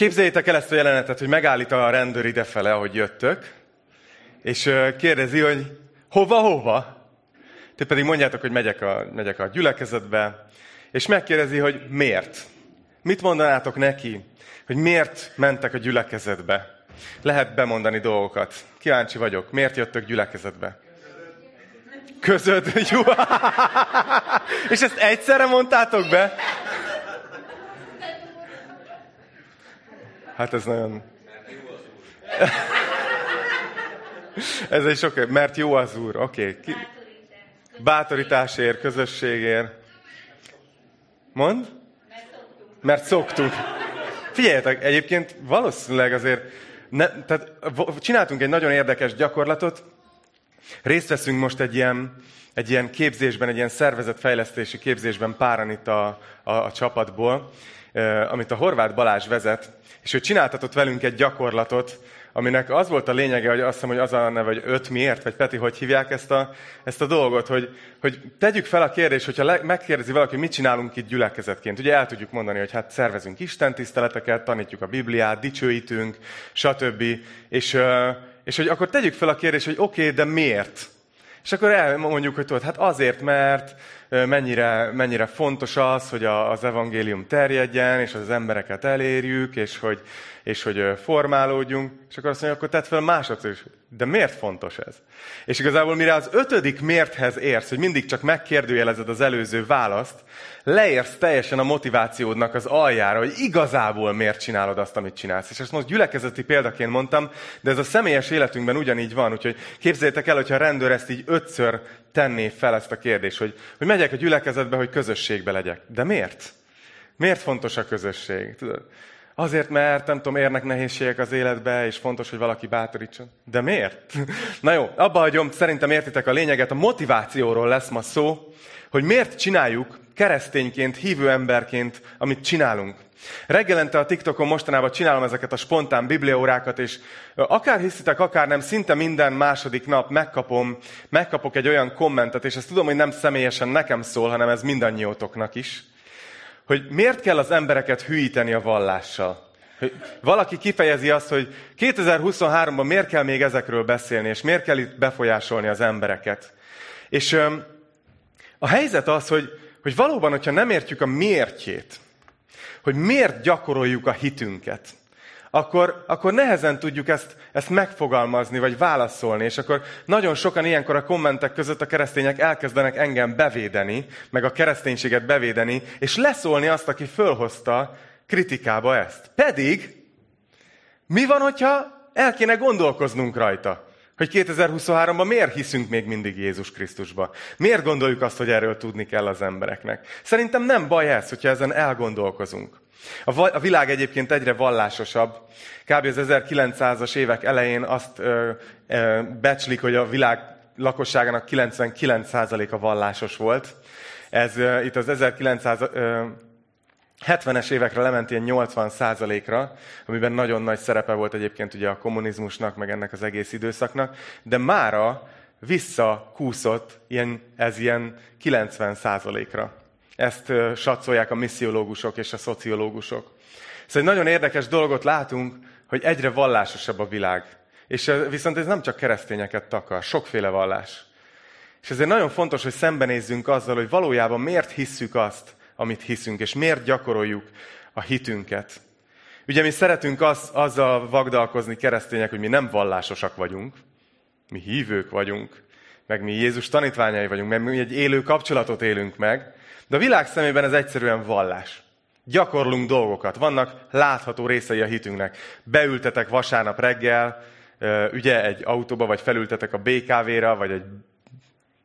Képzeljétek el ezt a jelenetet, hogy megállít a rendőr idefele, ahogy jöttök, és kérdezi, hogy hova, hova? Te pedig mondjátok, hogy megyek a, megyek a gyülekezetbe, és megkérdezi, hogy miért. Mit mondanátok neki, hogy miért mentek a gyülekezetbe? Lehet bemondani dolgokat. Kíváncsi vagyok. Miért jöttök gyülekezetbe? Közöd. Jó. És ezt egyszerre mondtátok be? Hát ez nagyon... Ez egy sok... Mert jó az Úr. Oké. Okay. Ki... Bátorításért, közösségért. Mond? Mert szoktunk. Figyeljetek, egyébként valószínűleg azért... Ne, tehát csináltunk egy nagyon érdekes gyakorlatot. Részt veszünk most egy ilyen, egy ilyen képzésben, egy ilyen szervezetfejlesztési képzésben páran itt a, a, a csapatból, amit a Horváth Balázs vezet, és ő csináltatott velünk egy gyakorlatot, aminek az volt a lényege, hogy azt hiszem, hogy az a neve, hogy öt miért, vagy Peti, hogy hívják ezt a, ezt a dolgot, hogy, hogy tegyük fel a kérdést, hogyha le, megkérdezi valaki, mit csinálunk itt gyülekezetként. Ugye el tudjuk mondani, hogy hát szervezünk Isten tiszteleteket, tanítjuk a Bibliát, dicsőítünk, stb. És, és hogy akkor tegyük fel a kérdést, hogy oké, okay, de miért? És akkor elmondjuk, hogy tudod, hát azért, mert mennyire, mennyire fontos az, hogy az evangélium terjedjen, és az embereket elérjük, és hogy, és hogy formálódjunk, és akkor azt mondja, akkor tedd fel másodszor is. De miért fontos ez? És igazából mire az ötödik miérthez érsz, hogy mindig csak megkérdőjelezed az előző választ, leérsz teljesen a motivációdnak az aljára, hogy igazából miért csinálod azt, amit csinálsz. És ezt most gyülekezeti példaként mondtam, de ez a személyes életünkben ugyanígy van, úgyhogy képzeljétek el, hogyha a rendőr ezt így ötször tenné fel ezt a kérdést, hogy, hogy megyek a gyülekezetbe, hogy közösségbe legyek. De miért? Miért fontos a közösség? Tudod? Azért, mert nem tudom, érnek nehézségek az életbe, és fontos, hogy valaki bátorítson. De miért? Na jó, abba hagyom, szerintem értitek a lényeget. A motivációról lesz ma szó, hogy miért csináljuk keresztényként, hívő emberként, amit csinálunk. Reggelente a TikTokon mostanában csinálom ezeket a spontán bibliaórákat, és akár hiszitek, akár nem, szinte minden második nap megkapom, megkapok egy olyan kommentet, és ezt tudom, hogy nem személyesen nekem szól, hanem ez mindannyiótoknak is, hogy miért kell az embereket hűíteni a vallással. Hogy valaki kifejezi azt, hogy 2023-ban miért kell még ezekről beszélni, és miért kell itt befolyásolni az embereket. És a helyzet az, hogy, hogy valóban, hogyha nem értjük a miértjét, hogy miért gyakoroljuk a hitünket, akkor, akkor nehezen tudjuk ezt, ezt megfogalmazni, vagy válaszolni, és akkor nagyon sokan ilyenkor a kommentek között a keresztények elkezdenek engem bevédeni, meg a kereszténységet bevédeni, és leszólni azt, aki fölhozta kritikába ezt. Pedig, mi van, hogyha el kéne gondolkoznunk rajta? Hogy 2023-ban miért hiszünk még mindig Jézus Krisztusba? Miért gondoljuk azt, hogy erről tudni kell az embereknek? Szerintem nem baj ez, hogyha ezen elgondolkozunk. A világ egyébként egyre vallásosabb. Kb. az 1900-as évek elején azt ö, ö, becslik, hogy a világ lakosságának 99%-a vallásos volt. Ez ö, itt az 1900... Ö, 70-es évekre lement ilyen 80%-ra, amiben nagyon nagy szerepe volt egyébként ugye a kommunizmusnak, meg ennek az egész időszaknak, de mára visszakúszott ilyen, ez ilyen 90%-ra. Ezt satszolják a missziológusok és a szociológusok. Szóval egy nagyon érdekes dolgot látunk, hogy egyre vallásosabb a világ. És viszont ez nem csak keresztényeket takar, sokféle vallás. És ezért nagyon fontos, hogy szembenézzünk azzal, hogy valójában miért hisszük azt, amit hiszünk, és miért gyakoroljuk a hitünket. Ugye mi szeretünk az, azzal vagdalkozni keresztények, hogy mi nem vallásosak vagyunk, mi hívők vagyunk, meg mi Jézus tanítványai vagyunk, mert mi egy élő kapcsolatot élünk meg, de a világ szemében ez egyszerűen vallás. Gyakorlunk dolgokat, vannak látható részei a hitünknek. Beültetek vasárnap reggel, ugye egy autóba, vagy felültetek a BKV-ra, vagy egy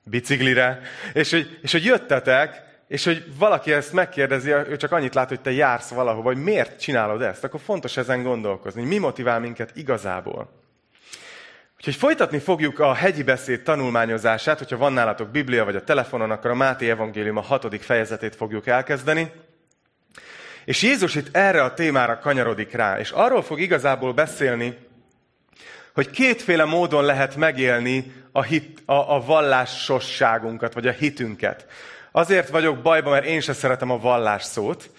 biciklire, és hogy, és hogy jöttetek, és hogy valaki ezt megkérdezi, ő csak annyit lát, hogy te jársz valahova, hogy miért csinálod ezt, akkor fontos ezen gondolkozni. Mi motivál minket igazából? Úgyhogy folytatni fogjuk a hegyi beszéd tanulmányozását, hogyha van nálatok Biblia vagy a telefonon, akkor a Máté Evangélium a hatodik fejezetét fogjuk elkezdeni. És Jézus itt erre a témára kanyarodik rá, és arról fog igazából beszélni, hogy kétféle módon lehet megélni a, hit, a, a vallásosságunkat, vagy a hitünket. Azért vagyok bajban, mert én se szeretem a vallás szót,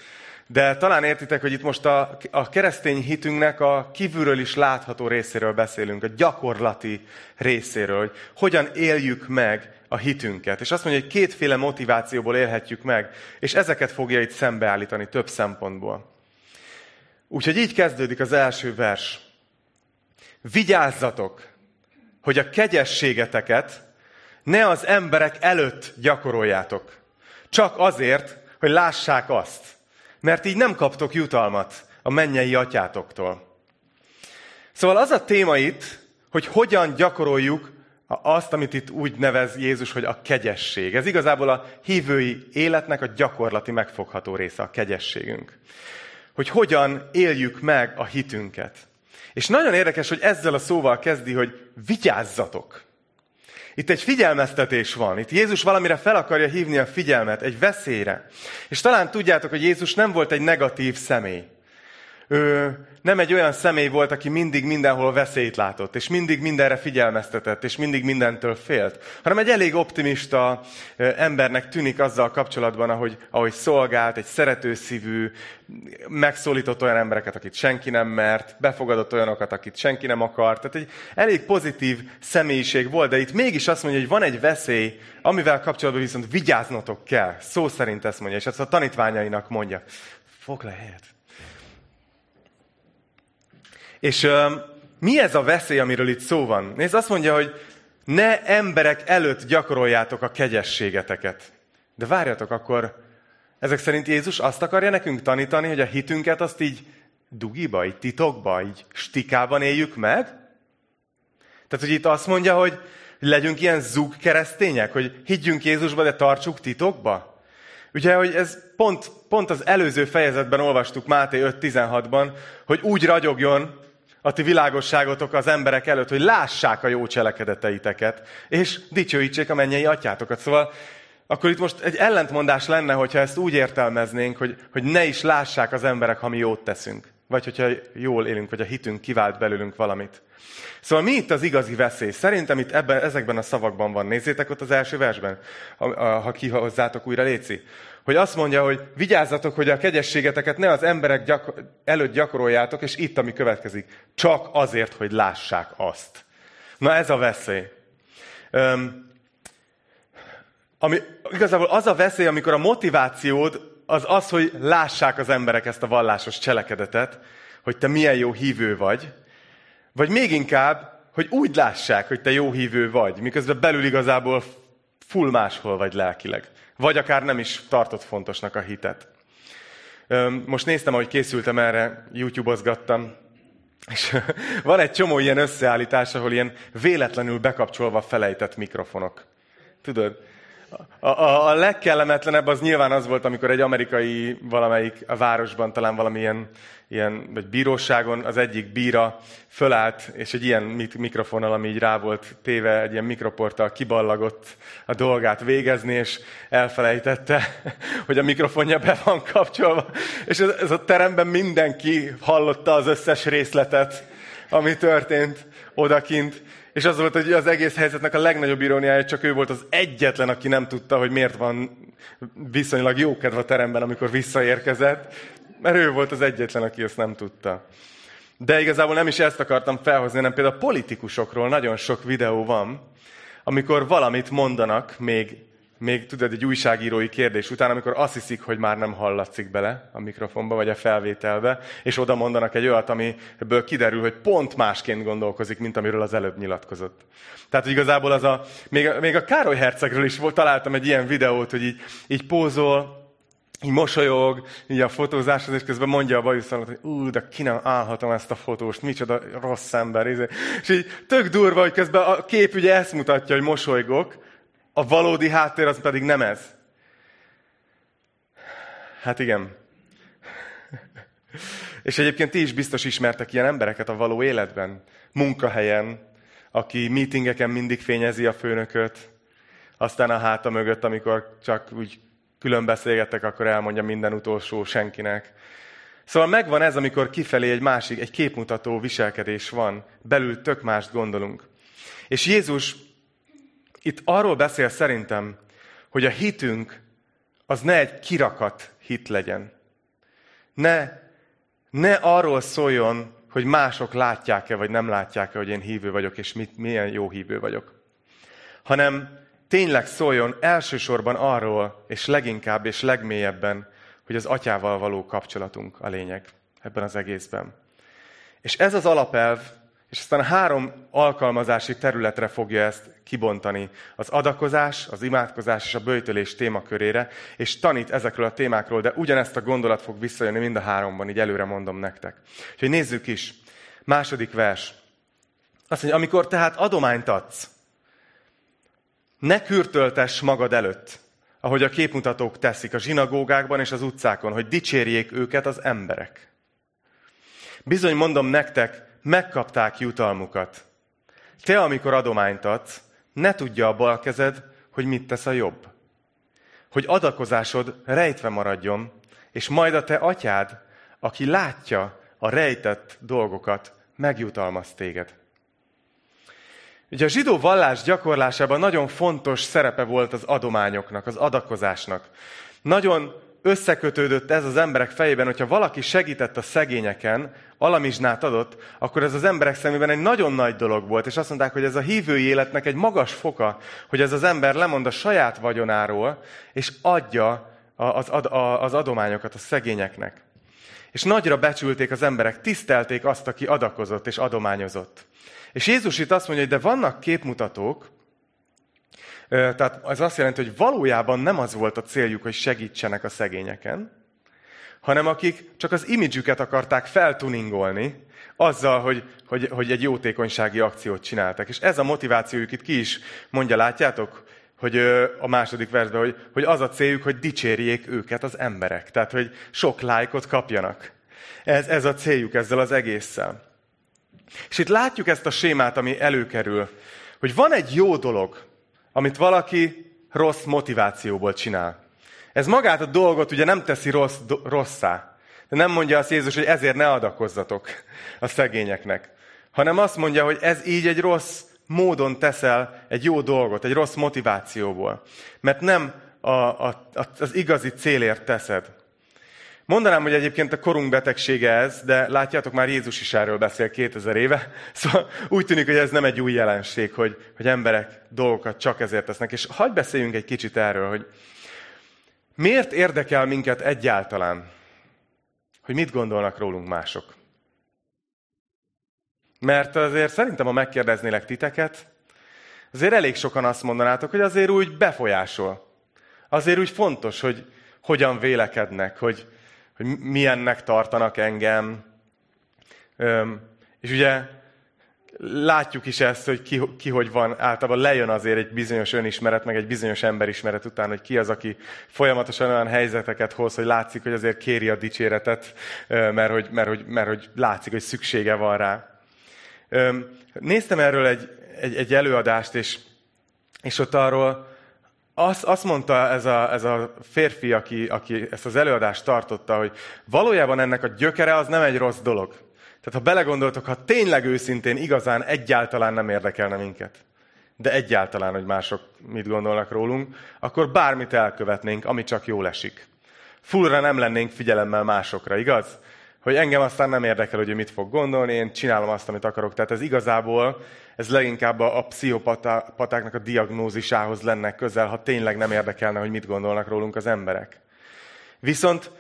De talán értitek, hogy itt most a, a keresztény hitünknek a kívülről is látható részéről beszélünk, a gyakorlati részéről, hogy hogyan éljük meg a hitünket. És azt mondja, hogy kétféle motivációból élhetjük meg, és ezeket fogja itt szembeállítani több szempontból. Úgyhogy így kezdődik az első vers. Vigyázzatok, hogy a kegyességeteket ne az emberek előtt gyakoroljátok. Csak azért, hogy lássák azt. Mert így nem kaptok jutalmat a mennyei atyátoktól. Szóval az a téma itt, hogy hogyan gyakoroljuk azt, amit itt úgy nevez Jézus, hogy a kegyesség. Ez igazából a hívői életnek a gyakorlati megfogható része, a kegyességünk. Hogy hogyan éljük meg a hitünket. És nagyon érdekes, hogy ezzel a szóval kezdi, hogy vigyázzatok. Itt egy figyelmeztetés van. Itt Jézus valamire fel akarja hívni a figyelmet, egy veszélyre. És talán tudjátok, hogy Jézus nem volt egy negatív személy ő nem egy olyan személy volt, aki mindig mindenhol veszélyt látott, és mindig mindenre figyelmeztetett, és mindig mindentől félt, hanem egy elég optimista embernek tűnik azzal kapcsolatban, ahogy, ahogy szolgált, egy szeretőszívű, megszólított olyan embereket, akit senki nem mert, befogadott olyanokat, akit senki nem akart. Tehát egy elég pozitív személyiség volt, de itt mégis azt mondja, hogy van egy veszély, amivel kapcsolatban viszont vigyáznotok kell. Szó szerint ezt mondja, és ezt a tanítványainak mondja. Fog le helyet. És mi ez a veszély, amiről itt szó van? Nézd, azt mondja, hogy ne emberek előtt gyakoroljátok a kegyességeteket. De várjatok, akkor ezek szerint Jézus azt akarja nekünk tanítani, hogy a hitünket azt így dugiba, így titokba, így stikában éljük meg? Tehát, hogy itt azt mondja, hogy legyünk ilyen zug keresztények, hogy higgyünk Jézusba, de tartsuk titokba? Ugye, hogy ez pont, pont az előző fejezetben olvastuk Máté 5.16-ban, hogy úgy ragyogjon a ti világosságotok az emberek előtt, hogy lássák a jó cselekedeteiteket, és dicsőítsék a mennyei atyátokat. Szóval akkor itt most egy ellentmondás lenne, hogyha ezt úgy értelmeznénk, hogy, hogy ne is lássák az emberek, ha mi jót teszünk. Vagy hogyha jól élünk, vagy a hitünk kivált belőlünk valamit. Szóval mi itt az igazi veszély? Szerintem itt ebben, ezekben a szavakban van. Nézzétek ott az első versben, ha kihozzátok újra Léci hogy azt mondja, hogy vigyázzatok, hogy a kegyességeteket ne az emberek gyakor- előtt gyakoroljátok, és itt, ami következik, csak azért, hogy lássák azt. Na ez a veszély. Um, ami, igazából az a veszély, amikor a motivációd az az, hogy lássák az emberek ezt a vallásos cselekedetet, hogy te milyen jó hívő vagy, vagy még inkább, hogy úgy lássák, hogy te jó hívő vagy, miközben belül igazából full máshol vagy lelkileg. Vagy akár nem is tartott fontosnak a hitet. Most néztem, ahogy készültem erre, YouTube-ozgattam, és van egy csomó ilyen összeállítás, ahol ilyen véletlenül bekapcsolva felejtett mikrofonok. Tudod? A, a, a legkellemetlenebb az nyilván az volt, amikor egy amerikai valamelyik a városban, talán valamilyen ilyen, vagy bíróságon az egyik bíra fölállt, és egy ilyen mikrofonnal, ami így rá volt téve, egy ilyen mikroporttal kiballagott a dolgát végezni, és elfelejtette, hogy a mikrofonja be van kapcsolva. És ez, ez a teremben mindenki hallotta az összes részletet, ami történt odakint. És az volt, hogy az egész helyzetnek a legnagyobb iróniája, csak ő volt az egyetlen, aki nem tudta, hogy miért van viszonylag jókedv a teremben, amikor visszaérkezett. Mert ő volt az egyetlen, aki ezt nem tudta. De igazából nem is ezt akartam felhozni, hanem például a politikusokról nagyon sok videó van, amikor valamit mondanak még még tudod, egy újságírói kérdés után, amikor azt hiszik, hogy már nem hallatszik bele a mikrofonba vagy a felvételbe, és oda mondanak egy olyat, amiből kiderül, hogy pont másként gondolkozik, mint amiről az előbb nyilatkozott. Tehát igazából az a, még, még a Károly Hercegről is volt, találtam egy ilyen videót, hogy így, így pózol, így mosolyog, így a fotózáshoz, és közben mondja a bajuszalot, hogy ú, de ki nem állhatom ezt a fotóst, micsoda rossz ember. És így tök durva, hogy közben a kép ugye ezt mutatja, hogy mosolygok, a valódi háttér az pedig nem ez. Hát igen. És egyébként ti is biztos ismertek ilyen embereket a való életben. Munkahelyen, aki meetingeken mindig fényezi a főnököt, aztán a háta mögött, amikor csak úgy külön beszélgettek, akkor elmondja minden utolsó senkinek. Szóval megvan ez, amikor kifelé egy másik, egy képmutató viselkedés van, belül tök mást gondolunk. És Jézus itt arról beszél szerintem, hogy a hitünk az ne egy kirakat hit legyen. ne, ne arról szóljon, hogy mások látják-e, vagy nem látják-e, hogy én hívő vagyok, és mit, milyen jó hívő vagyok. Hanem tényleg szóljon elsősorban arról, és leginkább és legmélyebben, hogy az atyával való kapcsolatunk a lényeg ebben az egészben. És ez az alapelv, és aztán három alkalmazási területre fogja ezt kibontani. Az adakozás, az imádkozás és a bőjtölés témakörére, és tanít ezekről a témákról, de ugyanezt a gondolat fog visszajönni mind a háromban, így előre mondom nektek. Úgyhogy nézzük is. Második vers. Azt mondja, amikor tehát adományt adsz, ne kürtöltess magad előtt, ahogy a képmutatók teszik a zsinagógákban és az utcákon, hogy dicsérjék őket az emberek. Bizony mondom nektek, megkapták jutalmukat. Te, amikor adományt adsz, ne tudja a bal kezed, hogy mit tesz a jobb. Hogy adakozásod rejtve maradjon, és majd a te atyád, aki látja a rejtett dolgokat, megjutalmaz téged. Ugye a zsidó vallás gyakorlásában nagyon fontos szerepe volt az adományoknak, az adakozásnak. Nagyon összekötődött ez az emberek fejében, hogyha valaki segített a szegényeken, alamizsnát adott, akkor ez az emberek szemében egy nagyon nagy dolog volt, és azt mondták, hogy ez a hívői életnek egy magas foka, hogy ez az ember lemond a saját vagyonáról, és adja az, az adományokat a szegényeknek. És nagyra becsülték az emberek, tisztelték azt, aki adakozott és adományozott. És Jézus itt azt mondja, hogy de vannak képmutatók, tehát ez azt jelenti, hogy valójában nem az volt a céljuk, hogy segítsenek a szegényeken, hanem akik csak az imidzsüket akarták feltuningolni, azzal, hogy, hogy, hogy egy jótékonysági akciót csináltak. És ez a motivációjuk itt ki is mondja, látjátok, hogy a második versben, hogy, hogy az a céljuk, hogy dicsérjék őket az emberek. Tehát, hogy sok lájkot kapjanak. Ez, ez a céljuk ezzel az egésszel. És itt látjuk ezt a sémát, ami előkerül, hogy van egy jó dolog, amit valaki rossz motivációból csinál. Ez magát a dolgot ugye nem teszi rossz, do, rosszá. De nem mondja azt Jézus, hogy ezért ne adakozzatok a szegényeknek. Hanem azt mondja, hogy ez így egy rossz módon teszel egy jó dolgot, egy rossz motivációból. Mert nem a, a, az igazi célért teszed. Mondanám, hogy egyébként a korunk betegsége ez, de látjátok, már Jézus is erről beszél 2000 éve. Szóval úgy tűnik, hogy ez nem egy új jelenség, hogy, hogy emberek dolgokat csak ezért tesznek. És hagyj beszéljünk egy kicsit erről, hogy miért érdekel minket egyáltalán, hogy mit gondolnak rólunk mások. Mert azért szerintem, ha megkérdeznélek titeket, azért elég sokan azt mondanátok, hogy azért úgy befolyásol. Azért úgy fontos, hogy hogyan vélekednek, hogy, hogy milyennek tartanak engem. És ugye látjuk is ezt, hogy ki, ki hogy van, általában lejön azért egy bizonyos önismeret, meg egy bizonyos emberismeret után, hogy ki az, aki folyamatosan olyan helyzeteket hoz, hogy látszik, hogy azért kéri a dicséretet, mert hogy, mert hogy, mert hogy látszik, hogy szüksége van rá. Néztem erről egy, egy, egy előadást, és, és ott arról azt, azt mondta ez a, ez a férfi, aki, aki ezt az előadást tartotta, hogy valójában ennek a gyökere az nem egy rossz dolog. Tehát ha belegondoltok, ha tényleg őszintén, igazán egyáltalán nem érdekelne minket, de egyáltalán, hogy mások mit gondolnak rólunk, akkor bármit elkövetnénk, ami csak jól esik. Fullra nem lennénk figyelemmel másokra, igaz? hogy engem aztán nem érdekel, hogy ő mit fog gondolni, én csinálom azt, amit akarok. Tehát ez igazából, ez leginkább a, a pszichopatáknak a diagnózisához lenne közel, ha tényleg nem érdekelne, hogy mit gondolnak rólunk az emberek. Viszont,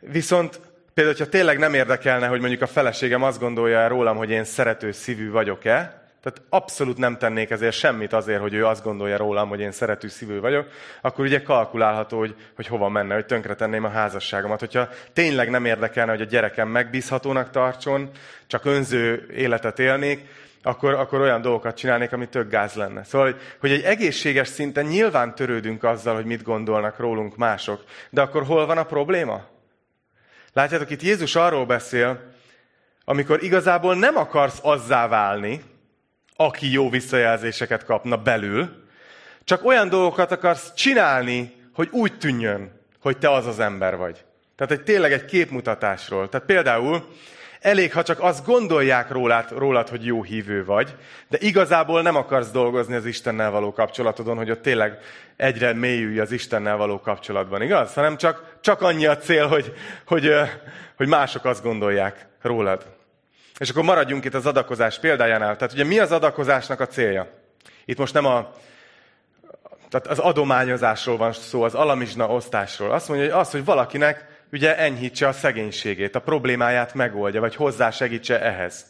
viszont például, hogyha tényleg nem érdekelne, hogy mondjuk a feleségem azt gondolja rólam, hogy én szerető szívű vagyok-e, tehát abszolút nem tennék ezért semmit azért, hogy ő azt gondolja rólam, hogy én szerető szívű vagyok, akkor ugye kalkulálható, hogy, hogy hova menne, hogy tönkretenném a házasságomat. Hogyha tényleg nem érdekelne, hogy a gyerekem megbízhatónak tartson, csak önző életet élnék, akkor, akkor olyan dolgokat csinálnék, ami tök gáz lenne. Szóval, hogy, hogy egy egészséges szinten nyilván törődünk azzal, hogy mit gondolnak rólunk mások. De akkor hol van a probléma? Látjátok, itt Jézus arról beszél, amikor igazából nem akarsz azzá válni, aki jó visszajelzéseket kapna belül, csak olyan dolgokat akarsz csinálni, hogy úgy tűnjön, hogy te az az ember vagy. Tehát egy tényleg egy képmutatásról. Tehát például Elég, ha csak azt gondolják rólad, rólad, hogy jó hívő vagy, de igazából nem akarsz dolgozni az Istennel való kapcsolatodon, hogy ott tényleg egyre mélyülj az Istennel való kapcsolatban, igaz? Hanem csak, csak annyi a cél, hogy, hogy, hogy mások azt gondolják rólad. És akkor maradjunk itt az adakozás példájánál. Tehát ugye mi az adakozásnak a célja? Itt most nem a, tehát az adományozásról van szó, az alamizsna osztásról. Azt mondja, hogy az, hogy valakinek ugye enyhítse a szegénységét, a problémáját megoldja, vagy hozzásegítse ehhez.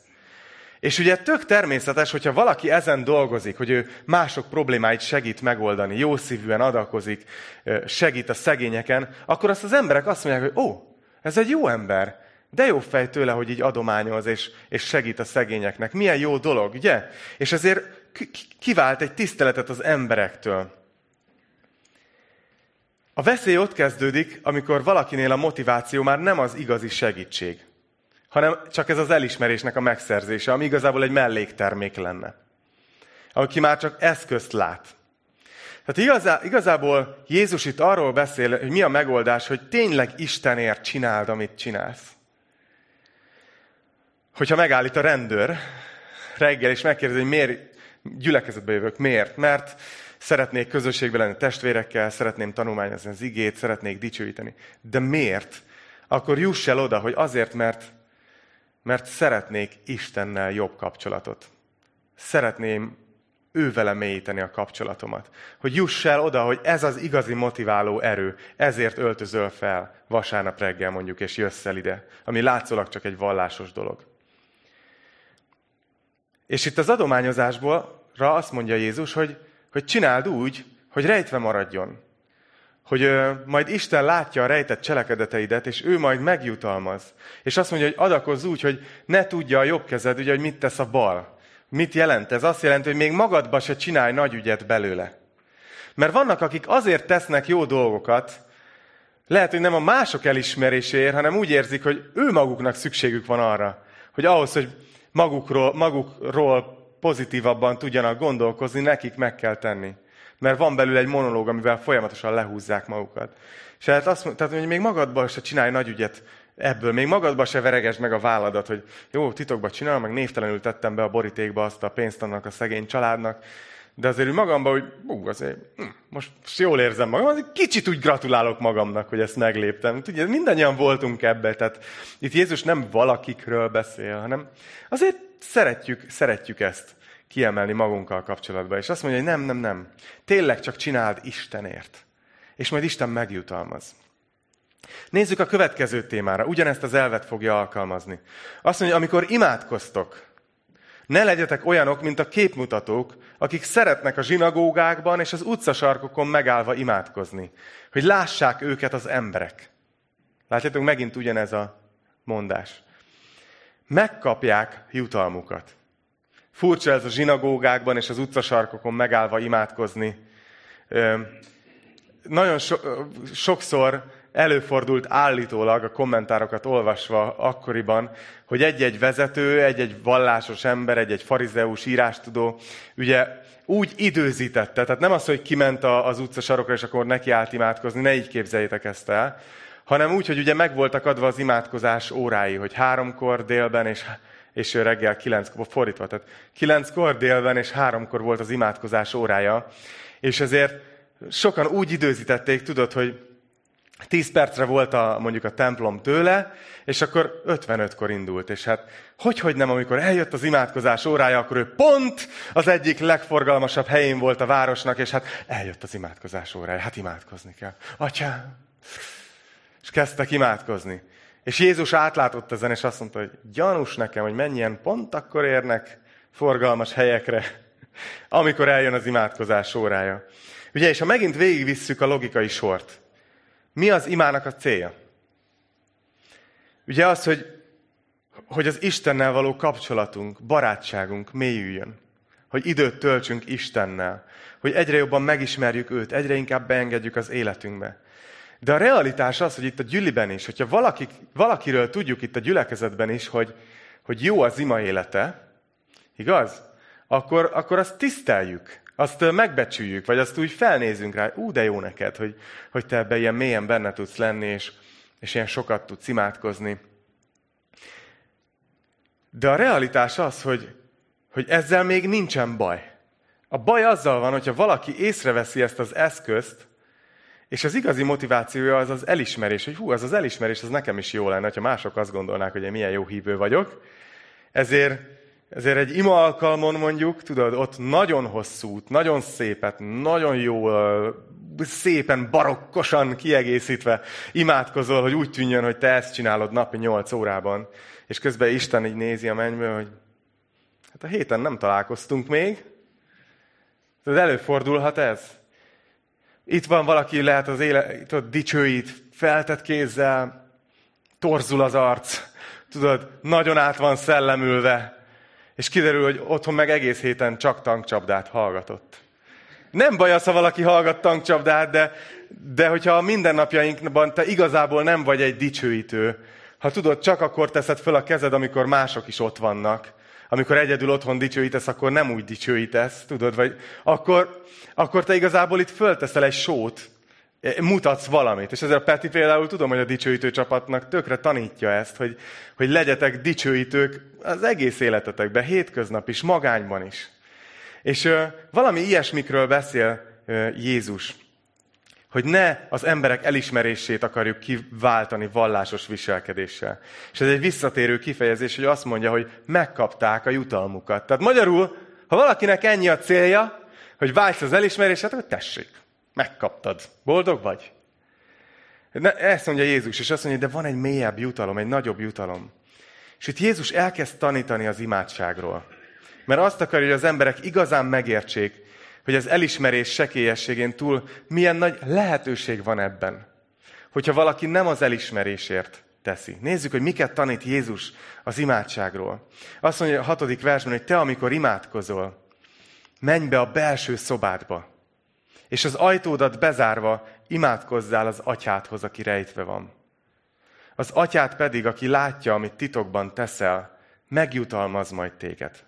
És ugye tök természetes, hogyha valaki ezen dolgozik, hogy ő mások problémáit segít megoldani, jó szívűen adakozik, segít a szegényeken, akkor azt az emberek azt mondják, hogy ó, ez egy jó ember, de jó fej tőle, hogy így adományoz és, és segít a szegényeknek. Milyen jó dolog, ugye? És ezért kivált egy tiszteletet az emberektől. A veszély ott kezdődik, amikor valakinél a motiváció már nem az igazi segítség, hanem csak ez az elismerésnek a megszerzése, ami igazából egy melléktermék lenne. Aki már csak eszközt lát. Tehát igazá, igazából Jézus itt arról beszél, hogy mi a megoldás, hogy tényleg Istenért csináld, amit csinálsz. Hogyha megállít a rendőr reggel, és megkérdezi, hogy miért gyülekezetbe jövök, miért? Mert szeretnék közösségben lenni testvérekkel, szeretném tanulmányozni az igét, szeretnék dicsőíteni. De miért? Akkor juss el oda, hogy azért, mert, mert szeretnék Istennel jobb kapcsolatot. Szeretném ővele mélyíteni a kapcsolatomat. Hogy juss el oda, hogy ez az igazi motiváló erő, ezért öltözöl fel vasárnap reggel mondjuk, és jössz el ide, ami látszólag csak egy vallásos dolog. És itt az adományozásból azt mondja Jézus, hogy hogy csináld úgy, hogy rejtve maradjon. Hogy ö, majd Isten látja a rejtett cselekedeteidet, és ő majd megjutalmaz. És azt mondja, hogy adakozz úgy, hogy ne tudja a jobb kezed, ugye, hogy mit tesz a bal. Mit jelent ez? Azt jelenti, hogy még magadba se csinálj nagy ügyet belőle. Mert vannak, akik azért tesznek jó dolgokat, lehet, hogy nem a mások elismeréséért, hanem úgy érzik, hogy ő maguknak szükségük van arra, hogy ahhoz, hogy magukról, magukról pozitívabban tudjanak gondolkozni, nekik meg kell tenni. Mert van belül egy monológ, amivel folyamatosan lehúzzák magukat. És hát azt tehát, hogy még magadban se csinálj nagy ügyet ebből, még magadban se veregesd meg a válladat, hogy jó, titokban csinálom, meg névtelenül tettem be a borítékba azt a pénzt annak a szegény családnak, de azért magamban, hogy bú, azért, hm, most jól érzem magam, azért kicsit úgy gratulálok magamnak, hogy ezt megléptem. Ugye, mindannyian voltunk ebbe, tehát itt Jézus nem valakikről beszél, hanem azért szeretjük, szeretjük ezt kiemelni magunkkal kapcsolatban. És azt mondja, hogy nem, nem, nem. Tényleg csak csináld Istenért. És majd Isten megjutalmaz. Nézzük a következő témára. Ugyanezt az elvet fogja alkalmazni. Azt mondja, amikor imádkoztok, ne legyetek olyanok, mint a képmutatók, akik szeretnek a zsinagógákban és az utcasarkokon megállva imádkozni, hogy lássák őket az emberek. Látjátok, megint ugyanez a mondás megkapják jutalmukat. Furcsa ez a zsinagógákban és az utcasarkokon megállva imádkozni. Nagyon so- sokszor előfordult állítólag a kommentárokat olvasva akkoriban, hogy egy-egy vezető, egy-egy vallásos ember, egy-egy farizeus írástudó, ugye úgy időzítette, tehát nem az, hogy kiment az utcasarokra, és akkor neki állt imádkozni, ne így képzeljétek ezt el, hanem úgy, hogy ugye meg voltak adva az imádkozás órái, hogy háromkor délben és, és reggel kilenckor, fordítva, tehát kilenckor délben és háromkor volt az imádkozás órája, és ezért sokan úgy időzítették, tudod, hogy 10 percre volt a, mondjuk a templom tőle, és akkor 55-kor indult. És hát hogy, hogy nem, amikor eljött az imádkozás órája, akkor ő pont az egyik legforgalmasabb helyén volt a városnak, és hát eljött az imádkozás órája, hát imádkozni kell. Atyám, és kezdtek imádkozni. És Jézus átlátott ezen, és azt mondta, hogy gyanús nekem, hogy mennyien pont akkor érnek forgalmas helyekre, amikor eljön az imádkozás órája. Ugye, és ha megint végigvisszük a logikai sort, mi az imának a célja? Ugye az, hogy, hogy az Istennel való kapcsolatunk, barátságunk mélyüljön. Hogy időt töltsünk Istennel. Hogy egyre jobban megismerjük őt, egyre inkább beengedjük az életünkbe. De a realitás az, hogy itt a gyüliben is, hogyha valaki, valakiről tudjuk itt a gyülekezetben is, hogy, hogy jó az ima élete, igaz? Akkor, akkor azt tiszteljük, azt megbecsüljük, vagy azt úgy felnézünk rá, ú, de jó neked, hogy, hogy te ebben ilyen mélyen benne tudsz lenni, és, és ilyen sokat tudsz imádkozni. De a realitás az, hogy, hogy ezzel még nincsen baj. A baj azzal van, hogyha valaki észreveszi ezt az eszközt, és az igazi motivációja az az elismerés, hogy hú, az az elismerés, az nekem is jó lenne, ha mások azt gondolnák, hogy én milyen jó hívő vagyok. Ezért, ezért egy ima alkalmon mondjuk, tudod, ott nagyon hosszút, nagyon szépet, nagyon jó, szépen, barokkosan kiegészítve imádkozol, hogy úgy tűnjön, hogy te ezt csinálod napi nyolc órában. És közben Isten így nézi a mennyből, hogy hát a héten nem találkoztunk még. Tudod, előfordulhat ez. Itt van valaki, lehet az élet, tudod, dicsőít, feltett kézzel, torzul az arc, tudod, nagyon át van szellemülve, és kiderül, hogy otthon meg egész héten csak tankcsapdát hallgatott. Nem baj az, ha valaki hallgat tankcsapdát, de, de hogyha a mindennapjainkban te igazából nem vagy egy dicsőítő, ha tudod, csak akkor teszed föl a kezed, amikor mások is ott vannak, amikor egyedül otthon dicsőítesz, akkor nem úgy dicsőítesz, tudod, vagy akkor, akkor te igazából itt fölteszel egy sót, mutatsz valamit. És ezzel a Peti például tudom, hogy a dicsőítő csapatnak tökre tanítja ezt, hogy, hogy legyetek dicsőítők az egész életetekben, hétköznap is, magányban is. És ö, valami ilyesmikről beszél ö, Jézus hogy ne az emberek elismerését akarjuk kiváltani vallásos viselkedéssel. És ez egy visszatérő kifejezés, hogy azt mondja, hogy megkapták a jutalmukat. Tehát magyarul, ha valakinek ennyi a célja, hogy vágysz az elismerését, akkor tessék, megkaptad. Boldog vagy? Ne, ezt mondja Jézus, és azt mondja, de van egy mélyebb jutalom, egy nagyobb jutalom. És itt Jézus elkezd tanítani az imádságról. Mert azt akarja, hogy az emberek igazán megértsék, hogy az elismerés sekélyességén túl milyen nagy lehetőség van ebben. Hogyha valaki nem az elismerésért teszi. Nézzük, hogy miket tanít Jézus az imádságról. Azt mondja a hatodik versben, hogy te, amikor imádkozol, menj be a belső szobádba, és az ajtódat bezárva imádkozzál az atyádhoz, aki rejtve van. Az atyát pedig, aki látja, amit titokban teszel, megjutalmaz majd téged.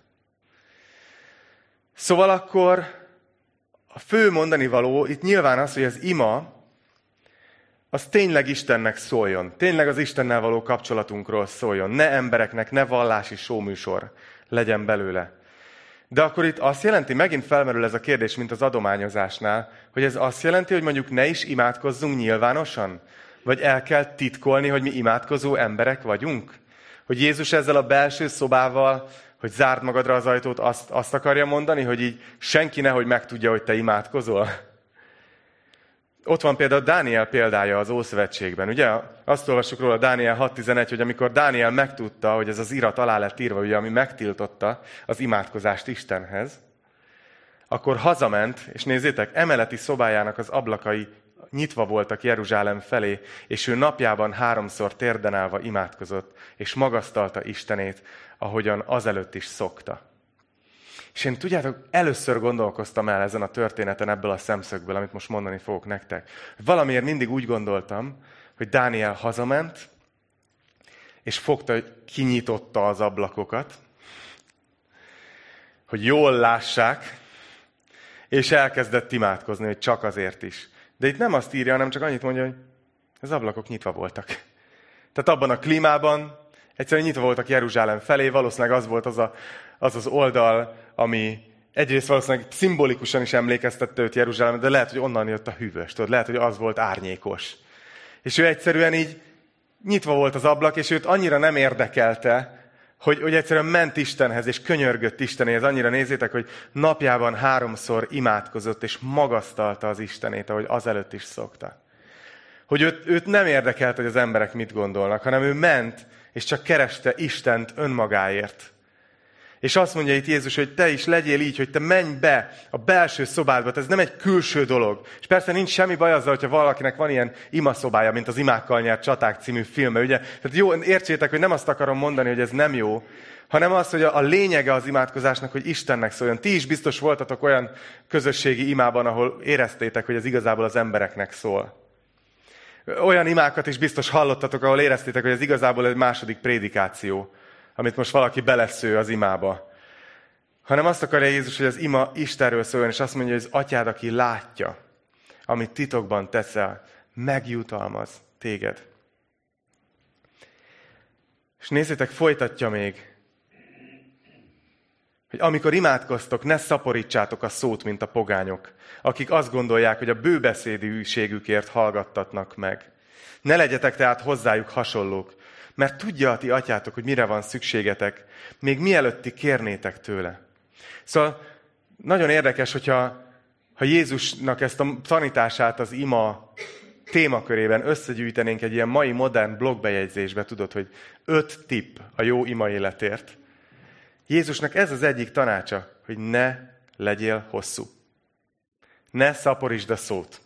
Szóval akkor a fő mondani való itt nyilván az, hogy az ima, az tényleg Istennek szóljon. Tényleg az Istennel való kapcsolatunkról szóljon. Ne embereknek, ne vallási sóműsor legyen belőle. De akkor itt azt jelenti, megint felmerül ez a kérdés, mint az adományozásnál, hogy ez azt jelenti, hogy mondjuk ne is imádkozzunk nyilvánosan? Vagy el kell titkolni, hogy mi imádkozó emberek vagyunk? Hogy Jézus ezzel a belső szobával hogy zárd magadra az ajtót, azt, azt akarja mondani, hogy így senki nehogy megtudja, hogy te imádkozol? Ott van például Dániel példája az Ószövetségben, ugye? Azt olvassuk róla Dániel 6.11, hogy amikor Dániel megtudta, hogy ez az irat alá lett írva, ugye, ami megtiltotta az imádkozást Istenhez, akkor hazament, és nézzétek, emeleti szobájának az ablakai nyitva voltak Jeruzsálem felé, és ő napjában háromszor térden állva imádkozott, és magasztalta Istenét, ahogyan azelőtt is szokta. És én tudjátok, először gondolkoztam el ezen a történeten ebből a szemszögből, amit most mondani fogok nektek. Valamiért mindig úgy gondoltam, hogy Dániel hazament, és fogta, hogy kinyitotta az ablakokat, hogy jól lássák, és elkezdett imádkozni, hogy csak azért is. De itt nem azt írja, hanem csak annyit mondja, hogy az ablakok nyitva voltak. Tehát abban a klímában egyszerűen nyitva voltak Jeruzsálem felé, valószínűleg az volt az a, az, az oldal, ami egyrészt valószínűleg szimbolikusan is emlékeztette őt Jeruzsálem, de lehet, hogy onnan jött a hűvös, tudod, lehet, hogy az volt árnyékos. És ő egyszerűen így nyitva volt az ablak, és őt annyira nem érdekelte, hogy, hogy egyszerűen ment Istenhez, és könyörgött Istenéhez. Annyira nézzétek, hogy napjában háromszor imádkozott, és magasztalta az Istenét, ahogy azelőtt is szokta. Hogy őt, őt nem érdekelt, hogy az emberek mit gondolnak, hanem ő ment, és csak kereste Istent önmagáért. És azt mondja itt Jézus, hogy te is legyél így, hogy te menj be a belső szobádba. Ez nem egy külső dolog. És persze nincs semmi baj azzal, hogyha valakinek van ilyen imaszobája, mint az Imákkal nyert csaták című filme. Ugye? Tehát jó, értsétek, hogy nem azt akarom mondani, hogy ez nem jó, hanem az, hogy a, a lényege az imádkozásnak, hogy Istennek szóljon. Ti is biztos voltatok olyan közösségi imában, ahol éreztétek, hogy ez igazából az embereknek szól. Olyan imákat is biztos hallottatok, ahol éreztétek, hogy ez igazából egy második prédikáció amit most valaki belesző az imába. Hanem azt akarja Jézus, hogy az ima Istenről szóljon, és azt mondja, hogy az atyád, aki látja, amit titokban teszel, megjutalmaz téged. És nézzétek, folytatja még. hogy amikor imádkoztok, ne szaporítsátok a szót, mint a pogányok, akik azt gondolják, hogy a bőbeszédűségükért hallgattatnak meg. Ne legyetek tehát hozzájuk hasonlók, mert tudja a ti atyátok, hogy mire van szükségetek, még mielőtt ti kérnétek tőle. Szóval nagyon érdekes, hogyha ha Jézusnak ezt a tanítását az ima témakörében összegyűjtenénk egy ilyen mai modern blogbejegyzésbe, tudod, hogy öt tipp a jó ima életért. Jézusnak ez az egyik tanácsa, hogy ne legyél hosszú. Ne szaporítsd a szót.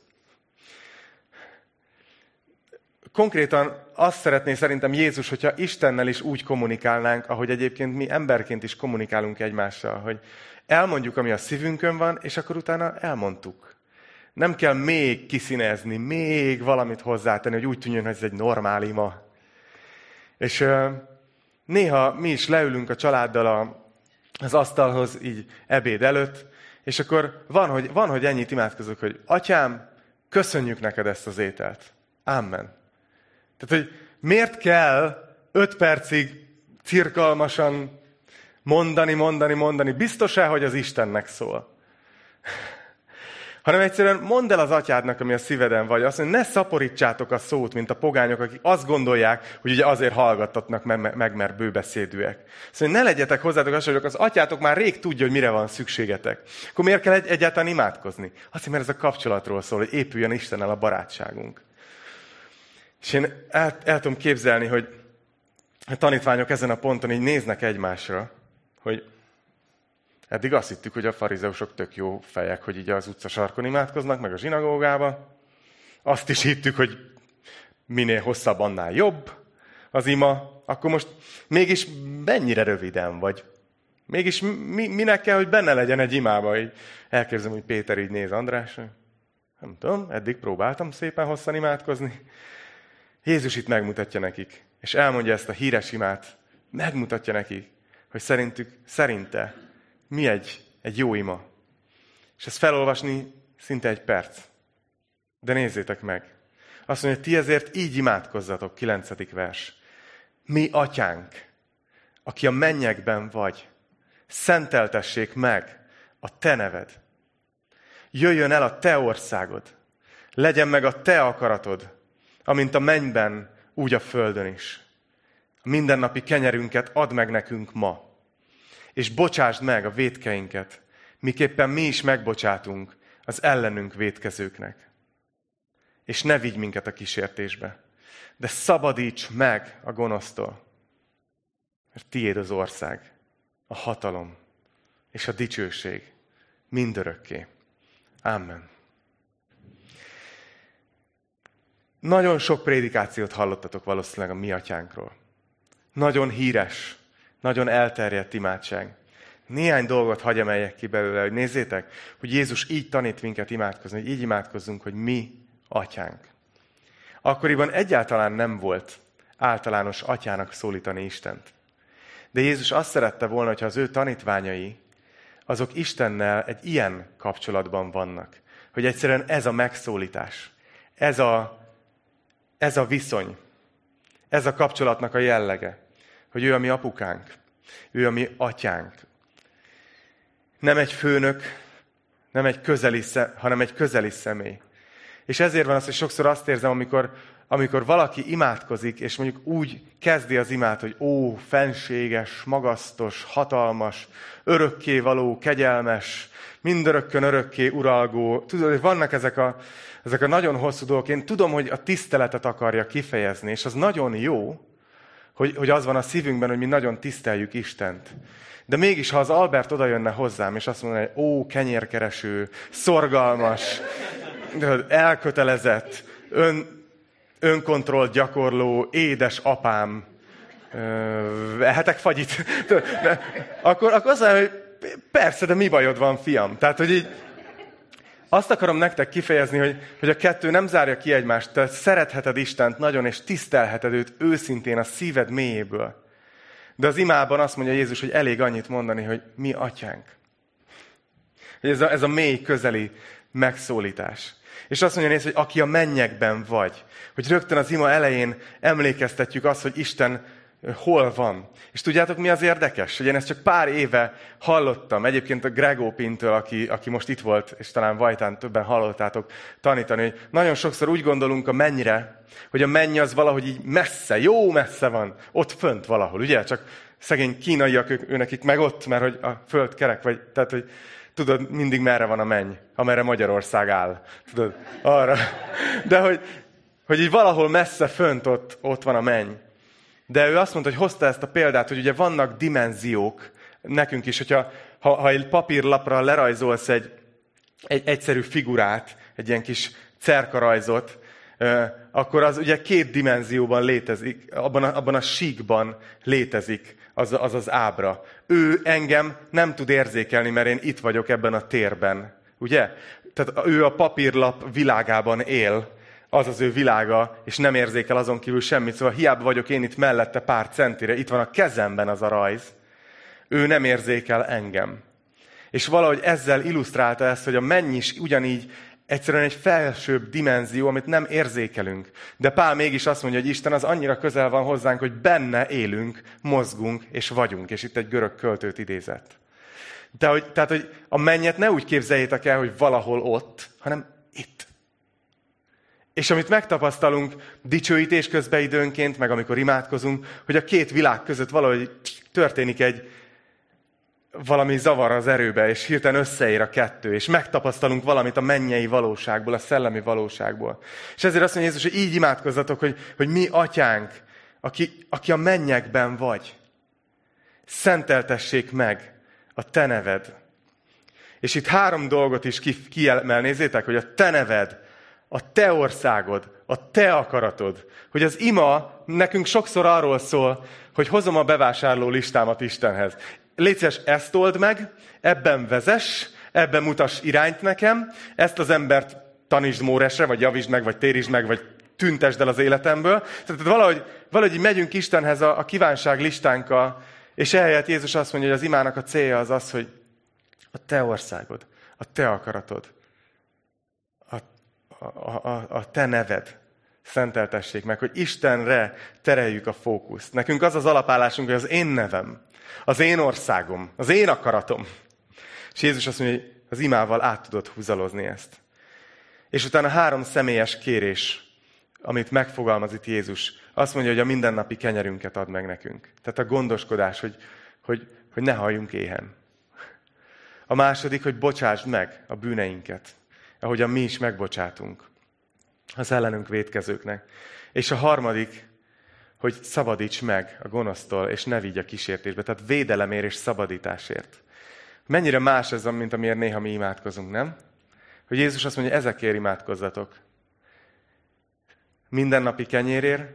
Konkrétan azt szeretné szerintem Jézus, hogyha Istennel is úgy kommunikálnánk, ahogy egyébként mi emberként is kommunikálunk egymással, hogy elmondjuk, ami a szívünkön van, és akkor utána elmondtuk. Nem kell még kiszínezni, még valamit hozzátenni, hogy úgy tűnjön, hogy ez egy normál ima. És néha mi is leülünk a családdal a, az asztalhoz így ebéd előtt, és akkor van, hogy, van, hogy ennyit imádkozok, hogy atyám, köszönjük neked ezt az ételt. Amen. Tehát, hogy miért kell öt percig cirkalmasan mondani, mondani, mondani, biztos-e, hogy az Istennek szól? hanem egyszerűen mondd el az atyádnak, ami a szíveden vagy. Azt mondja, ne szaporítsátok a szót, mint a pogányok, akik azt gondolják, hogy ugye azért hallgattatnak meg, mert bőbeszédűek. Szóval ne legyetek hozzátok azt, hogy az atyátok már rég tudja, hogy mire van szükségetek. Akkor miért kell egy, egyáltalán imádkozni? Azt mert ez a kapcsolatról szól, hogy épüljön Istennel a barátságunk. És én el, el tudom képzelni, hogy a tanítványok ezen a ponton így néznek egymásra, hogy Eddig azt hittük, hogy a farizeusok tök jó fejek, hogy így az utca sarkon imádkoznak, meg a zsinagógába. Azt is hittük, hogy minél hosszabb, annál jobb az ima. Akkor most mégis mennyire röviden vagy? Mégis mi, minek kell, hogy benne legyen egy imába? Így elképzelem, hogy Péter így néz Andrásra. Nem tudom, eddig próbáltam szépen hosszan imádkozni. Jézus itt megmutatja nekik, és elmondja ezt a híres imát, megmutatja nekik, hogy szerintük, szerinte mi egy, egy jó ima. És ezt felolvasni szinte egy perc. De nézzétek meg. Azt mondja, ti ezért így imádkozzatok, kilencedik vers. Mi atyánk, aki a mennyekben vagy, szenteltessék meg a te neved. Jöjjön el a te országod. Legyen meg a te akaratod, amint a mennyben, úgy a földön is. A mindennapi kenyerünket add meg nekünk ma, és bocsásd meg a vétkeinket, miképpen mi is megbocsátunk az ellenünk vétkezőknek. És ne vigy minket a kísértésbe, de szabadíts meg a gonosztól, mert tiéd az ország, a hatalom és a dicsőség mindörökké. Amen. Nagyon sok prédikációt hallottatok valószínűleg a mi atyánkról. Nagyon híres nagyon elterjedt imádság. Néhány dolgot hagy emeljek ki belőle, hogy nézzétek, hogy Jézus így tanít minket imádkozni, hogy így imádkozzunk, hogy mi atyánk. Akkoriban egyáltalán nem volt általános atyának szólítani Istent. De Jézus azt szerette volna, hogyha az ő tanítványai, azok Istennel egy ilyen kapcsolatban vannak. Hogy egyszerűen ez a megszólítás, ez a, ez a viszony, ez a kapcsolatnak a jellege hogy ő a mi apukánk, ő a mi atyánk. Nem egy főnök, nem egy közeli, hanem egy közeli személy. És ezért van az, hogy sokszor azt érzem, amikor, amikor valaki imádkozik, és mondjuk úgy kezdi az imát, hogy ó, fenséges, magasztos, hatalmas, örökkévaló, kegyelmes, mindörökkön örökké uralgó. Tudod, hogy vannak ezek a, ezek a nagyon hosszú dolgok. Én tudom, hogy a tiszteletet akarja kifejezni, és az nagyon jó, hogy, hogy az van a szívünkben, hogy mi nagyon tiszteljük Istent. De mégis, ha az Albert oda jönne hozzám, és azt mondaná, hogy ó, kenyérkereső, szorgalmas, elkötelezett, ön, önkontrollt gyakorló, édes apám, ehetek fagyit? Akkor, akkor azt hogy persze, de mi bajod van, fiam? Tehát, hogy így, azt akarom nektek kifejezni, hogy, hogy a kettő nem zárja ki egymást. Te szeretheted Istent nagyon, és tisztelheted őt őszintén a szíved mélyéből. De az imában azt mondja Jézus, hogy elég annyit mondani, hogy mi atyánk. Hogy ez a, ez a mély, közeli megszólítás. És azt mondja néz, hogy aki a mennyekben vagy. Hogy rögtön az ima elején emlékeztetjük azt, hogy Isten hol van. És tudjátok, mi az érdekes? Hogy én ezt csak pár éve hallottam. Egyébként a Gregó Pintől, aki, aki most itt volt, és talán Vajtán többen hallottátok tanítani, hogy nagyon sokszor úgy gondolunk a mennyre, hogy a menny az valahogy így messze, jó messze van, ott fönt valahol, ugye? Csak szegény kínaiak, ők, ő nekik meg ott, mert hogy a föld kerek, vagy, tehát, hogy tudod, mindig merre van a menny, amerre Magyarország áll. Tudod, arra. De hogy, hogy így valahol messze fönt ott, ott van a menny. De ő azt mondta, hogy hozta ezt a példát, hogy ugye vannak dimenziók nekünk is, hogyha ha, ha egy papírlapra lerajzolsz egy, egy egyszerű figurát, egy ilyen kis cerkarajzot, akkor az ugye két dimenzióban létezik, abban a, abban a síkban létezik az, az az ábra. Ő engem nem tud érzékelni, mert én itt vagyok ebben a térben. Ugye? Tehát ő a papírlap világában él, az az ő világa, és nem érzékel azon kívül semmit. Szóval hiába vagyok én itt mellette pár centire, itt van a kezemben az a rajz. Ő nem érzékel engem. És valahogy ezzel illusztrálta ezt, hogy a menny is ugyanígy egyszerűen egy felsőbb dimenzió, amit nem érzékelünk. De Pál mégis azt mondja, hogy Isten az annyira közel van hozzánk, hogy benne élünk, mozgunk és vagyunk. És itt egy görög költőt idézett. De hogy, tehát, hogy a mennyet ne úgy képzeljétek el, hogy valahol ott, hanem itt. És amit megtapasztalunk dicsőítés közben időnként, meg amikor imádkozunk, hogy a két világ között valahogy történik egy valami zavar az erőbe, és hirtelen összeér a kettő, és megtapasztalunk valamit a mennyei valóságból, a szellemi valóságból. És ezért azt mondja Jézus, hogy így imádkozzatok, hogy, hogy mi atyánk, aki, aki a mennyekben vagy, szenteltessék meg a te neved. És itt három dolgot is kiemel, nézzétek, hogy a te neved, a te országod, a te akaratod. Hogy az ima nekünk sokszor arról szól, hogy hozom a bevásárló listámat Istenhez. Légy szíves, ezt old meg, ebben vezess, ebben mutass irányt nekem, ezt az embert tanítsd Móresre, vagy javítsd meg, vagy térítsd meg, vagy tüntesd el az életemből. Tehát valahogy, valahogy megyünk Istenhez a, a kívánság listánkkal, és ehelyett Jézus azt mondja, hogy az imának a célja az az, hogy a te országod, a te akaratod, a, a, a te neved szenteltessék meg, hogy Istenre tereljük a fókuszt. Nekünk az az alapállásunk, hogy az én nevem, az én országom, az én akaratom. És Jézus azt mondja, hogy az imával át tudod húzalozni ezt. És utána három személyes kérés, amit megfogalmaz itt Jézus, azt mondja, hogy a mindennapi kenyerünket ad meg nekünk. Tehát a gondoskodás, hogy, hogy, hogy ne halljunk éhen. A második, hogy bocsásd meg a bűneinket, ahogyan mi is megbocsátunk az ellenünk védkezőknek. És a harmadik, hogy szabadíts meg a gonosztól, és ne vigy a kísértésbe. Tehát védelemért és szabadításért. Mennyire más ez, mint amiért néha mi imádkozunk, nem? Hogy Jézus azt mondja, ezekért imádkozzatok. Mindennapi kenyérért,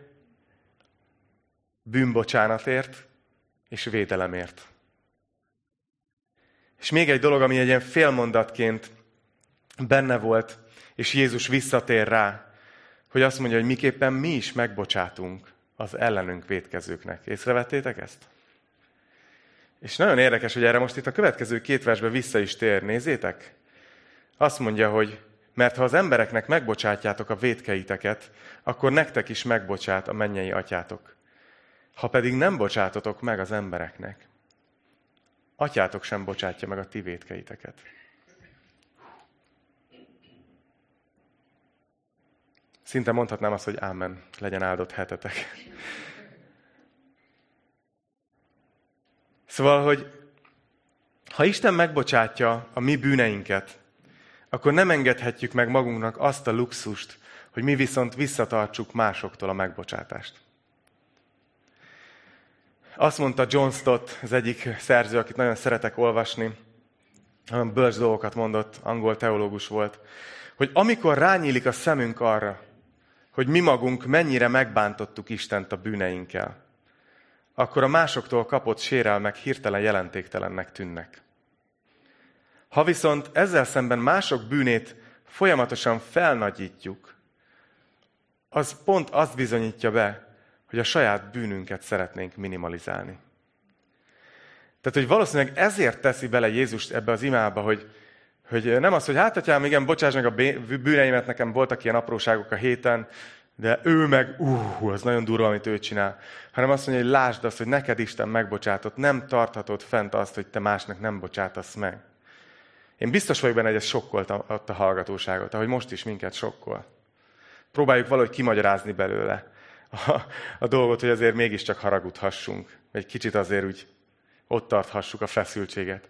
bűnbocsánatért és védelemért. És még egy dolog, ami egy ilyen félmondatként benne volt, és Jézus visszatér rá, hogy azt mondja, hogy miképpen mi is megbocsátunk az ellenünk védkezőknek. Észrevettétek ezt? És nagyon érdekes, hogy erre most itt a következő két versbe vissza is tér. Nézzétek! Azt mondja, hogy mert ha az embereknek megbocsátjátok a védkeiteket, akkor nektek is megbocsát a mennyei atyátok. Ha pedig nem bocsátotok meg az embereknek, atyátok sem bocsátja meg a ti védkeiteket. Szinte mondhatnám azt, hogy ámen, legyen áldott hetetek. Szóval, hogy ha Isten megbocsátja a mi bűneinket, akkor nem engedhetjük meg magunknak azt a luxust, hogy mi viszont visszatartsuk másoktól a megbocsátást. Azt mondta John Stott, az egyik szerző, akit nagyon szeretek olvasni, nagyon bölcs dolgokat mondott, angol teológus volt, hogy amikor rányílik a szemünk arra, hogy mi magunk mennyire megbántottuk Istent a bűneinkkel, akkor a másoktól kapott sérelmek hirtelen jelentéktelennek tűnnek. Ha viszont ezzel szemben mások bűnét folyamatosan felnagyítjuk, az pont azt bizonyítja be, hogy a saját bűnünket szeretnénk minimalizálni. Tehát, hogy valószínűleg ezért teszi bele Jézus ebbe az imába, hogy, hogy nem az, hogy hát, atyám, igen, bocsáss meg a bűneimet, nekem voltak ilyen apróságok a héten, de ő meg, ú, az nagyon durva, amit ő csinál. Hanem azt mondja, hogy lásd azt, hogy neked Isten megbocsátott, nem tarthatod fent azt, hogy te másnak nem bocsátasz meg. Én biztos vagyok benne, hogy ez sokkolta ott a hallgatóságot, ahogy most is minket sokkol. Próbáljuk valahogy kimagyarázni belőle a, a dolgot, hogy azért mégiscsak haragudhassunk. Egy kicsit azért úgy ott tarthassuk a feszültséget.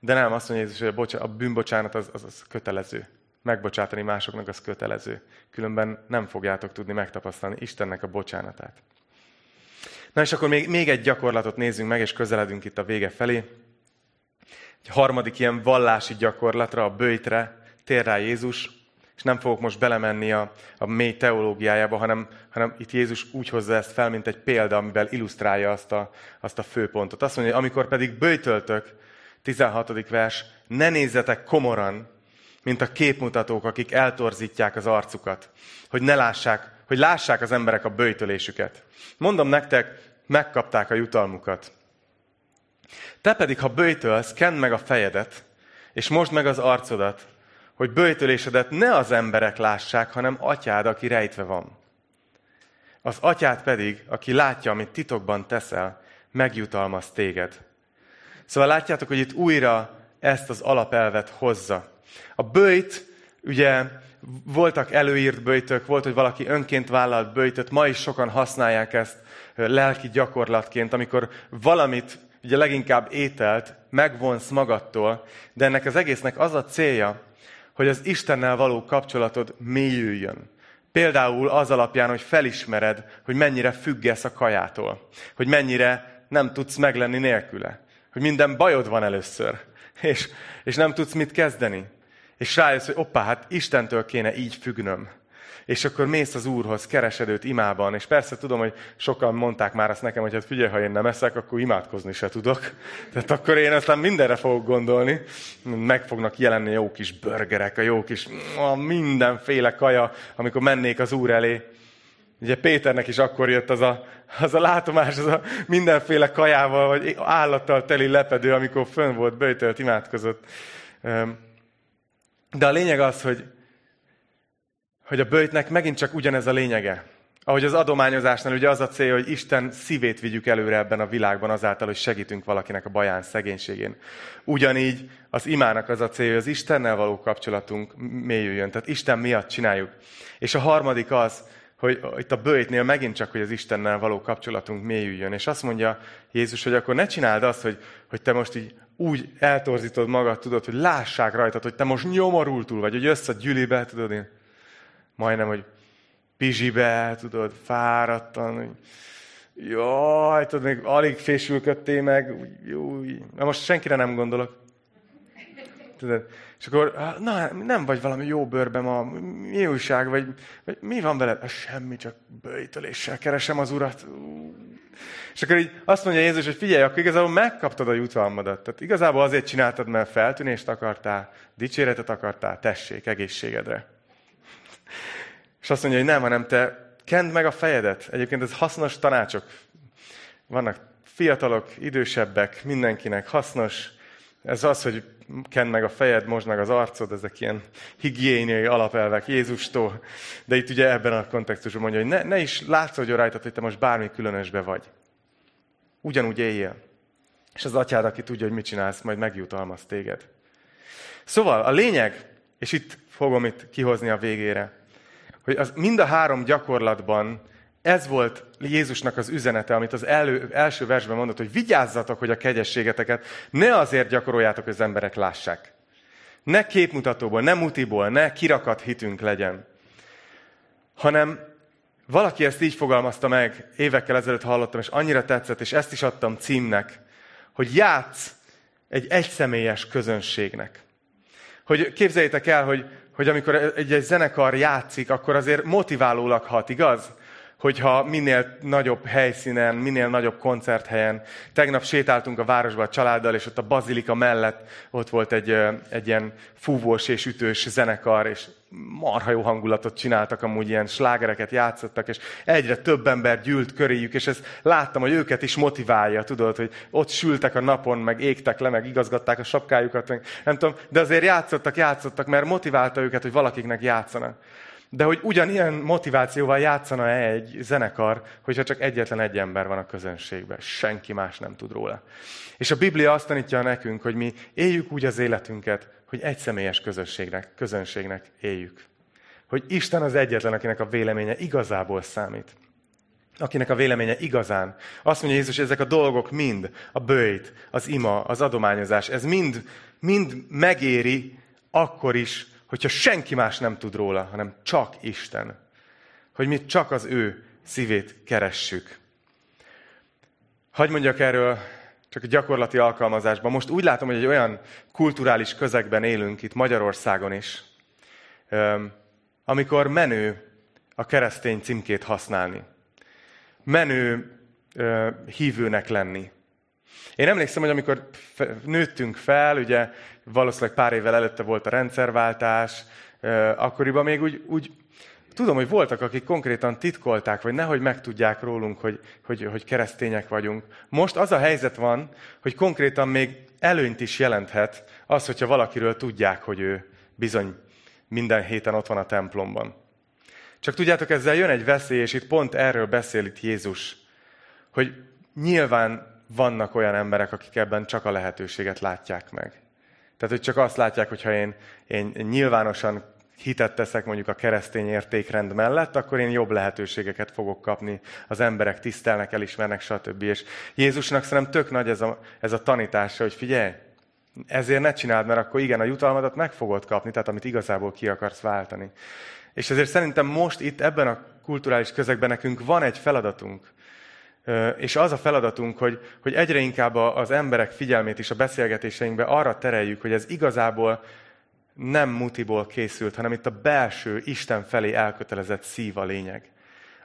De nem, azt mondja Jézus, hogy a, bocsá- a bűnbocsánat az, az, az kötelező. Megbocsátani másoknak az kötelező. Különben nem fogjátok tudni megtapasztalni Istennek a bocsánatát. Na és akkor még, még egy gyakorlatot nézzünk meg, és közeledünk itt a vége felé. Egy harmadik ilyen vallási gyakorlatra, a bőjtre tér rá Jézus, és nem fogok most belemenni a, a mély teológiájába, hanem, hanem itt Jézus úgy hozza ezt fel, mint egy példa, amivel illusztrálja azt a, azt a főpontot. Azt mondja, hogy amikor pedig bőjtöltök, 16. vers, ne nézzetek komoran, mint a képmutatók, akik eltorzítják az arcukat, hogy ne lássák, hogy lássák az emberek a bőjtölésüket. Mondom nektek, megkapták a jutalmukat. Te pedig, ha bőjtölsz, kend meg a fejedet, és most meg az arcodat, hogy bőjtölésedet ne az emberek lássák, hanem atyád, aki rejtve van. Az atyád pedig, aki látja, amit titokban teszel, megjutalmaz téged. Szóval látjátok, hogy itt újra ezt az alapelvet hozza. A bőjt, ugye voltak előírt bőjtök, volt, hogy valaki önként vállalt bőjtöt, ma is sokan használják ezt lelki gyakorlatként, amikor valamit, ugye leginkább ételt, megvonsz magadtól, de ennek az egésznek az a célja, hogy az Istennel való kapcsolatod mélyüljön. Például az alapján, hogy felismered, hogy mennyire függesz a kajától, hogy mennyire nem tudsz meglenni nélküle, hogy minden bajod van először, és, és nem tudsz mit kezdeni. És rájössz, hogy oppá, hát Istentől kéne így függnöm. És akkor mész az Úrhoz, keresed őt imában, és persze tudom, hogy sokan mondták már azt nekem, hogy hát figyelj, ha én nem eszek, akkor imádkozni se tudok. Tehát akkor én aztán mindenre fogok gondolni. Meg fognak jelenni jó kis burgerek, a jó kis a mindenféle kaja, amikor mennék az Úr elé. Ugye Péternek is akkor jött az a, az a látomás, az a mindenféle kajával, vagy állattal teli lepedő, amikor fönn volt, bőjtölt, imádkozott. De a lényeg az, hogy, hogy a bőjtnek megint csak ugyanez a lényege. Ahogy az adományozásnál ugye az a cél, hogy Isten szívét vigyük előre ebben a világban azáltal, hogy segítünk valakinek a baján, szegénységén. Ugyanígy az imának az a cél, hogy az Istennel való kapcsolatunk mélyüljön. Tehát Isten miatt csináljuk. És a harmadik az, hogy itt a bőjtnél megint csak, hogy az Istennel való kapcsolatunk mélyüljön. És azt mondja Jézus, hogy akkor ne csináld azt, hogy, hogy te most így úgy eltorzítod magad, tudod, hogy lássák rajtad, hogy te most nyomorultul vagy, hogy jössz a gyülibe, tudod, én majdnem, hogy pizsibe, tudod, fáradtan, hogy jaj, tudod, még alig fésülködtél meg, új, na most senkire nem gondolok. Tudod, és akkor, na, nem vagy valami jó bőrben ma, mi újság, vagy, vagy mi van veled? Semmi, csak bőjtöléssel keresem az urat. És akkor így azt mondja Jézus, hogy figyelj, akkor igazából megkaptad a jutalmadat. Tehát igazából azért csináltad, mert feltűnést akartál, dicséretet akartál, tessék, egészségedre. És azt mondja, hogy nem, hanem te kend meg a fejedet. Egyébként ez hasznos tanácsok. Vannak fiatalok, idősebbek, mindenkinek hasznos. Ez az, hogy kend meg a fejed, most meg az arcod, ezek ilyen higiéniai alapelvek Jézustól. De itt ugye ebben a kontextusban mondja, hogy ne, ne is látszódjon rajtad, hogy te most bármi különösbe vagy. Ugyanúgy éljél. És az atyád, aki tudja, hogy mit csinálsz, majd megjutalmaz téged. Szóval a lényeg, és itt fogom itt kihozni a végére, hogy az mind a három gyakorlatban ez volt Jézusnak az üzenete, amit az elő, első versben mondott, hogy vigyázzatok, hogy a kegyességeteket ne azért gyakoroljátok, hogy az emberek lássák. Ne képmutatóból, ne mutiból, ne kirakat hitünk legyen, hanem valaki ezt így fogalmazta meg, évekkel ezelőtt hallottam, és annyira tetszett, és ezt is adtam címnek, hogy játsz egy egyszemélyes közönségnek. Hogy képzeljétek el, hogy, hogy amikor egy, egy zenekar játszik, akkor azért motiválólag hat, igaz? Hogyha minél nagyobb helyszínen, minél nagyobb koncerthelyen. Tegnap sétáltunk a városba a családdal, és ott a bazilika mellett ott volt egy, egy ilyen fúvós és ütős zenekar, és marha jó hangulatot csináltak, amúgy ilyen slágereket játszottak, és egyre több ember gyűlt köréjük, és ezt láttam, hogy őket is motiválja, tudod, hogy ott sültek a napon, meg égtek le, meg igazgatták a sapkájukat, meg nem tudom, de azért játszottak, játszottak, mert motiválta őket, hogy valakiknek játszanak. De hogy ugyanilyen motivációval játszana -e egy zenekar, hogyha csak egyetlen egy ember van a közönségben. Senki más nem tud róla. És a Biblia azt tanítja nekünk, hogy mi éljük úgy az életünket, hogy egy személyes közösségnek, közönségnek éljük. Hogy Isten az egyetlen, akinek a véleménye igazából számít. Akinek a véleménye igazán. Azt mondja Jézus, hogy ezek a dolgok mind, a bőjt, az ima, az adományozás, ez mind, mind megéri akkor is, hogyha senki más nem tud róla, hanem csak Isten. Hogy mi csak az ő szívét keressük. Hagy mondjak erről csak a gyakorlati alkalmazásban. Most úgy látom, hogy egy olyan kulturális közegben élünk itt Magyarországon is, amikor menő a keresztény címkét használni. Menő hívőnek lenni. Én emlékszem, hogy amikor nőttünk fel, ugye valószínűleg pár évvel előtte volt a rendszerváltás, akkoriban még úgy, úgy tudom, hogy voltak, akik konkrétan titkolták, vagy nehogy megtudják rólunk, hogy, hogy, hogy keresztények vagyunk. Most az a helyzet van, hogy konkrétan még előnyt is jelenthet az, hogyha valakiről tudják, hogy ő bizony minden héten ott van a templomban. Csak tudjátok, ezzel jön egy veszély, és itt pont erről beszél itt Jézus, hogy nyilván vannak olyan emberek, akik ebben csak a lehetőséget látják meg. Tehát, hogy csak azt látják, hogyha én, én nyilvánosan hitet teszek mondjuk a keresztény értékrend mellett, akkor én jobb lehetőségeket fogok kapni, az emberek tisztelnek, elismernek, stb. És Jézusnak szerintem tök nagy ez a, ez a tanítása, hogy figyelj, ezért ne csináld, mert akkor igen, a jutalmadat meg fogod kapni, tehát amit igazából ki akarsz váltani. És ezért szerintem most itt ebben a kulturális közegben nekünk van egy feladatunk, és az a feladatunk, hogy, hogy egyre inkább az emberek figyelmét is a beszélgetéseinkbe arra tereljük, hogy ez igazából nem mutiból készült, hanem itt a belső, Isten felé elkötelezett szív a lényeg.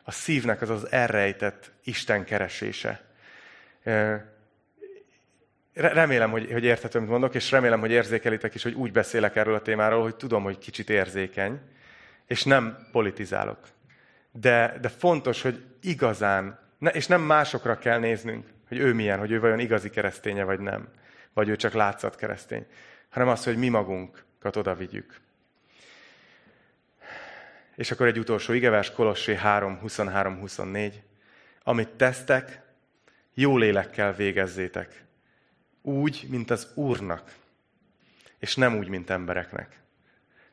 A szívnek az az elrejtett Isten keresése. Remélem, hogy, hogy érthető, amit mondok, és remélem, hogy érzékelitek is, hogy úgy beszélek erről a témáról, hogy tudom, hogy kicsit érzékeny, és nem politizálok. De, de fontos, hogy igazán ne, és nem másokra kell néznünk, hogy ő milyen, hogy ő vajon igazi kereszténye vagy nem. Vagy ő csak látszat keresztény. Hanem az, hogy mi magunkat oda vigyük. És akkor egy utolsó igevers, Kolossé 3, 23, 24. Amit tesztek, jó lélekkel végezzétek. Úgy, mint az Úrnak, és nem úgy, mint embereknek.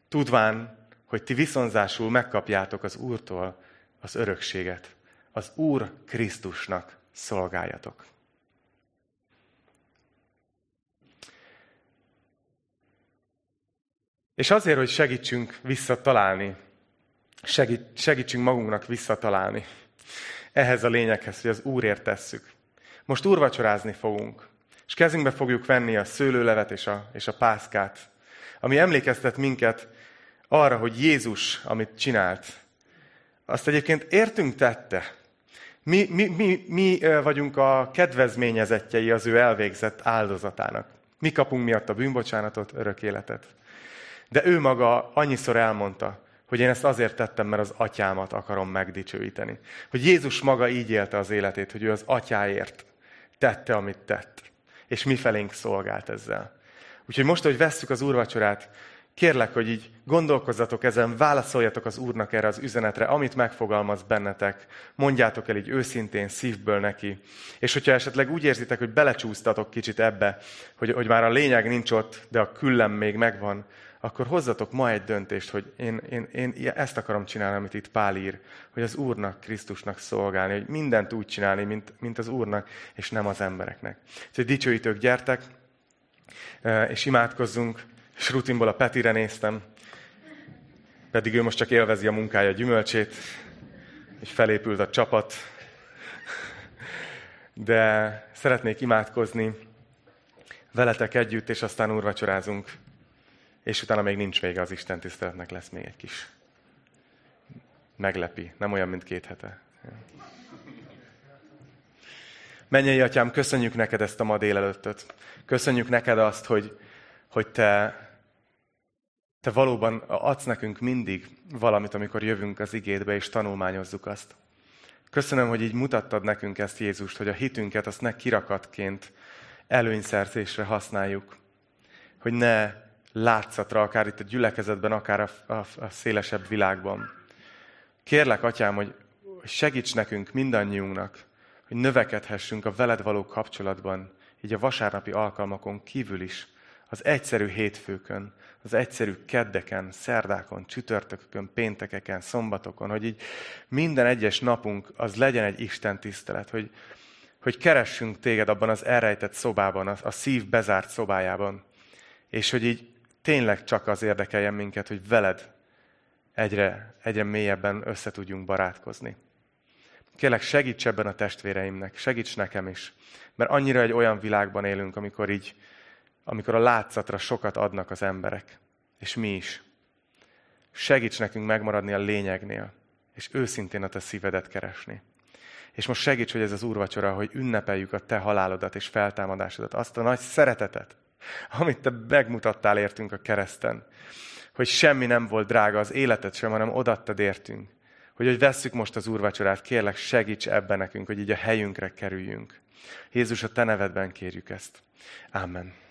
Tudván, hogy ti viszonzásul megkapjátok az Úrtól az örökséget az Úr Krisztusnak szolgáljatok. És azért, hogy segítsünk visszatalálni, segít, segítsünk magunknak visszatalálni ehhez a lényeghez, hogy az Úrért tesszük. Most úrvacsorázni fogunk, és kezünkbe fogjuk venni a szőlőlevet és a, és a pászkát, ami emlékeztet minket arra, hogy Jézus, amit csinált, azt egyébként értünk tette. Mi, mi, mi, mi vagyunk a kedvezményezettjei az ő elvégzett áldozatának. Mi kapunk miatt a bűnbocsánatot, örök életet. De ő maga annyiszor elmondta, hogy én ezt azért tettem, mert az atyámat akarom megdicsőíteni. Hogy Jézus maga így élte az életét, hogy ő az atyáért tette, amit tett. És mi felénk szolgált ezzel. Úgyhogy most, hogy vesszük az úrvacsorát, Kérlek, hogy így gondolkozzatok ezen, válaszoljatok az Úrnak erre az üzenetre, amit megfogalmaz bennetek. Mondjátok el így őszintén, szívből neki. És hogyha esetleg úgy érzitek, hogy belecsúsztatok kicsit ebbe, hogy, hogy már a lényeg nincs ott, de a küllem még megvan, akkor hozzatok ma egy döntést, hogy én, én, én ezt akarom csinálni, amit itt Pál ír, hogy az Úrnak, Krisztusnak szolgálni, hogy mindent úgy csinálni, mint, mint az Úrnak, és nem az embereknek. Úgyhogy dicsőítők, gyertek, eh, és imádkozzunk, és rutinból a Petire néztem, pedig ő most csak élvezi a munkája gyümölcsét, és felépült a csapat. De szeretnék imádkozni veletek együtt, és aztán úrvacsorázunk. És utána még nincs vége az Isten tiszteletnek, lesz még egy kis meglepi. Nem olyan, mint két hete. Menjei atyám, köszönjük neked ezt a ma délelőttöt. Köszönjük neked azt, hogy, hogy te te valóban adsz nekünk mindig valamit, amikor jövünk az igédbe, és tanulmányozzuk azt. Köszönöm, hogy így mutattad nekünk ezt Jézust, hogy a hitünket azt ne kirakatként előnyszerzésre használjuk. Hogy ne látszatra, akár itt a gyülekezetben, akár a, a, a szélesebb világban, Kérlek, Atyám, hogy segíts nekünk mindannyiunknak, hogy növekedhessünk a veled való kapcsolatban, így a vasárnapi alkalmakon kívül is, az egyszerű hétfőkön, az egyszerű keddeken, szerdákon, csütörtökön, péntekeken, szombatokon, hogy így minden egyes napunk az legyen egy Isten tisztelet, hogy, hogy keressünk téged abban az elrejtett szobában, a, a szív bezárt szobájában, és hogy így tényleg csak az érdekeljen minket, hogy veled egyre, egyre mélyebben össze tudjunk barátkozni. Kérlek, segíts ebben a testvéreimnek, segíts nekem is. Mert annyira egy olyan világban élünk, amikor így, amikor a látszatra sokat adnak az emberek. És mi is. Segíts nekünk megmaradni a lényegnél, és őszintén a te szívedet keresni. És most segíts, hogy ez az úrvacsora, hogy ünnepeljük a te halálodat és feltámadásodat, azt a nagy szeretetet, amit te megmutattál értünk a kereszten. Hogy semmi nem volt drága az életet sem, hanem odattad értünk. Hogy, hogy vesszük most az úrvacsorát, kérlek segíts ebben nekünk, hogy így a helyünkre kerüljünk. Jézus, a te nevedben kérjük ezt. Amen.